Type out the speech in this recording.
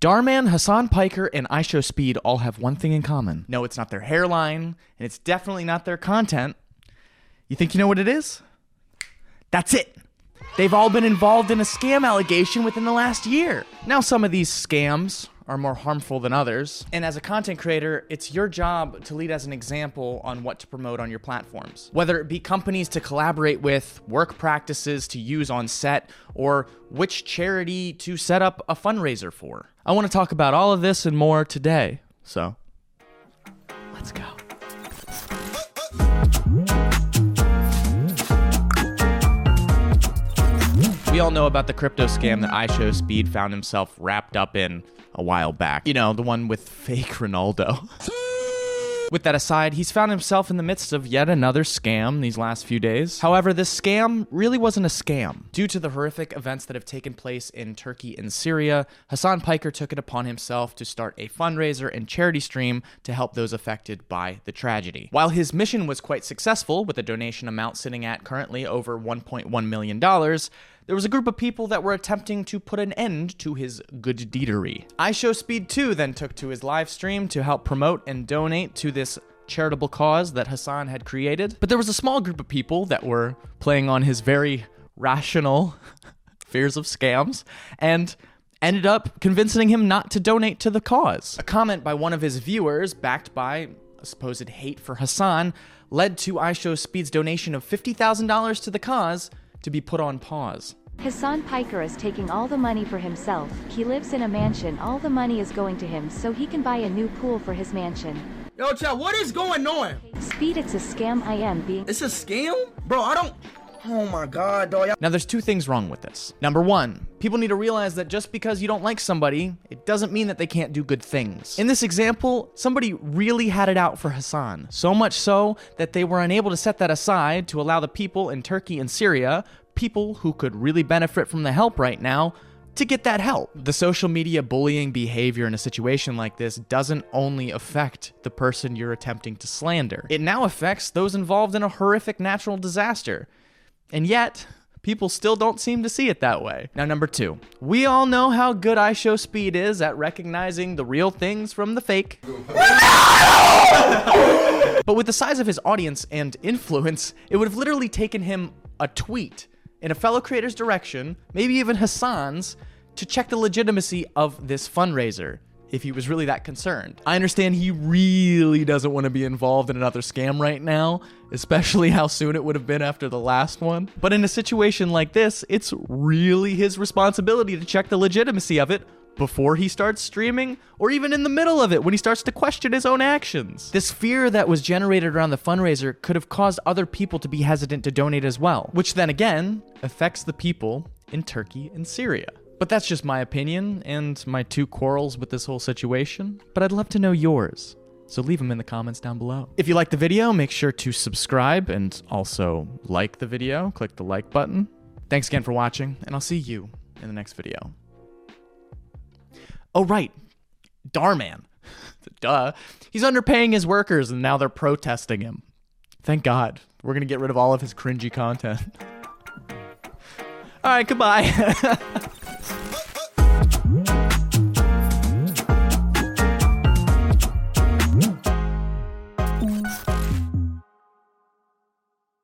Darman, Hasan Piker, and IShowSpeed all have one thing in common. No, it's not their hairline, and it's definitely not their content. You think you know what it is? That's it. They've all been involved in a scam allegation within the last year. Now, some of these scams are more harmful than others. And as a content creator, it's your job to lead as an example on what to promote on your platforms. Whether it be companies to collaborate with, work practices to use on set, or which charity to set up a fundraiser for. I want to talk about all of this and more today. So, all know about the crypto scam that IShowSpeed found himself wrapped up in a while back. You know, the one with fake Ronaldo. With that aside, he's found himself in the midst of yet another scam these last few days. However, this scam really wasn't a scam. Due to the horrific events that have taken place in Turkey and Syria, Hasan Piker took it upon himself to start a fundraiser and charity stream to help those affected by the tragedy. While his mission was quite successful, with a donation amount sitting at currently over $1.1 million, there was a group of people that were attempting to put an end to his good deedery. IShowSpeed 2 then took to his live stream to help promote and donate to this charitable cause that Hasan had created. But there was a small group of people that were playing on his very rational fears of scams and ended up convincing him not to donate to the cause. A comment by one of his viewers, backed by a supposed hate for Hasan, led to IShowSpeed's donation of $50,000 to the cause to be put on pause. Hasan Piker is taking all the money for himself. He lives in a mansion. All the money is going to him so he can buy a new pool for his mansion. Yo, chat, what is going on? Speed, it's a scam. I am being. It's a scam? Bro, I don't. Oh my god, dog. Now, there's two things wrong with this. Number one, people need to realize that just because you don't like somebody, it doesn't mean that they can't do good things. In this example, somebody really had it out for Hasan, so much so that they were unable to set that aside to allow the people in Turkey and Syria, people who could really benefit from the help right now, to get that help. The social media bullying behavior in a situation like this doesn't only affect the person you're attempting to slander, it now affects those involved in a horrific natural disaster. And yet, people still don't seem to see it that way. Now, number two, we all know how good IShowSpeed is at recognizing the real things from the fake. but with the size of his audience and influence, it would have literally taken him a tweet in a fellow creator's direction, maybe even Hasan's, to check the legitimacy of this fundraiser if he was really that concerned. I understand he really doesn't want to be involved in another scam right now, especially how soon it would have been after the last one. But in a situation like this, it's really his responsibility to check the legitimacy of it before he starts streaming, or even in the middle of it when he starts to question his own actions. This fear that was generated around the fundraiser could have caused other people to be hesitant to donate as well, which then again affects the people in Turkey and Syria. But that's just my opinion and my two quarrels with this whole situation. But I'd love to know yours. So leave them in the comments down below. If you like the video, make sure to subscribe and also like the video. Click the like button. Thanks again for watching, and I'll see you in the next video. Oh, right. Dhar Mann. Duh. He's underpaying his workers, and now they're protesting him. Thank God. We're going to get rid of all of his cringy content. All right, goodbye.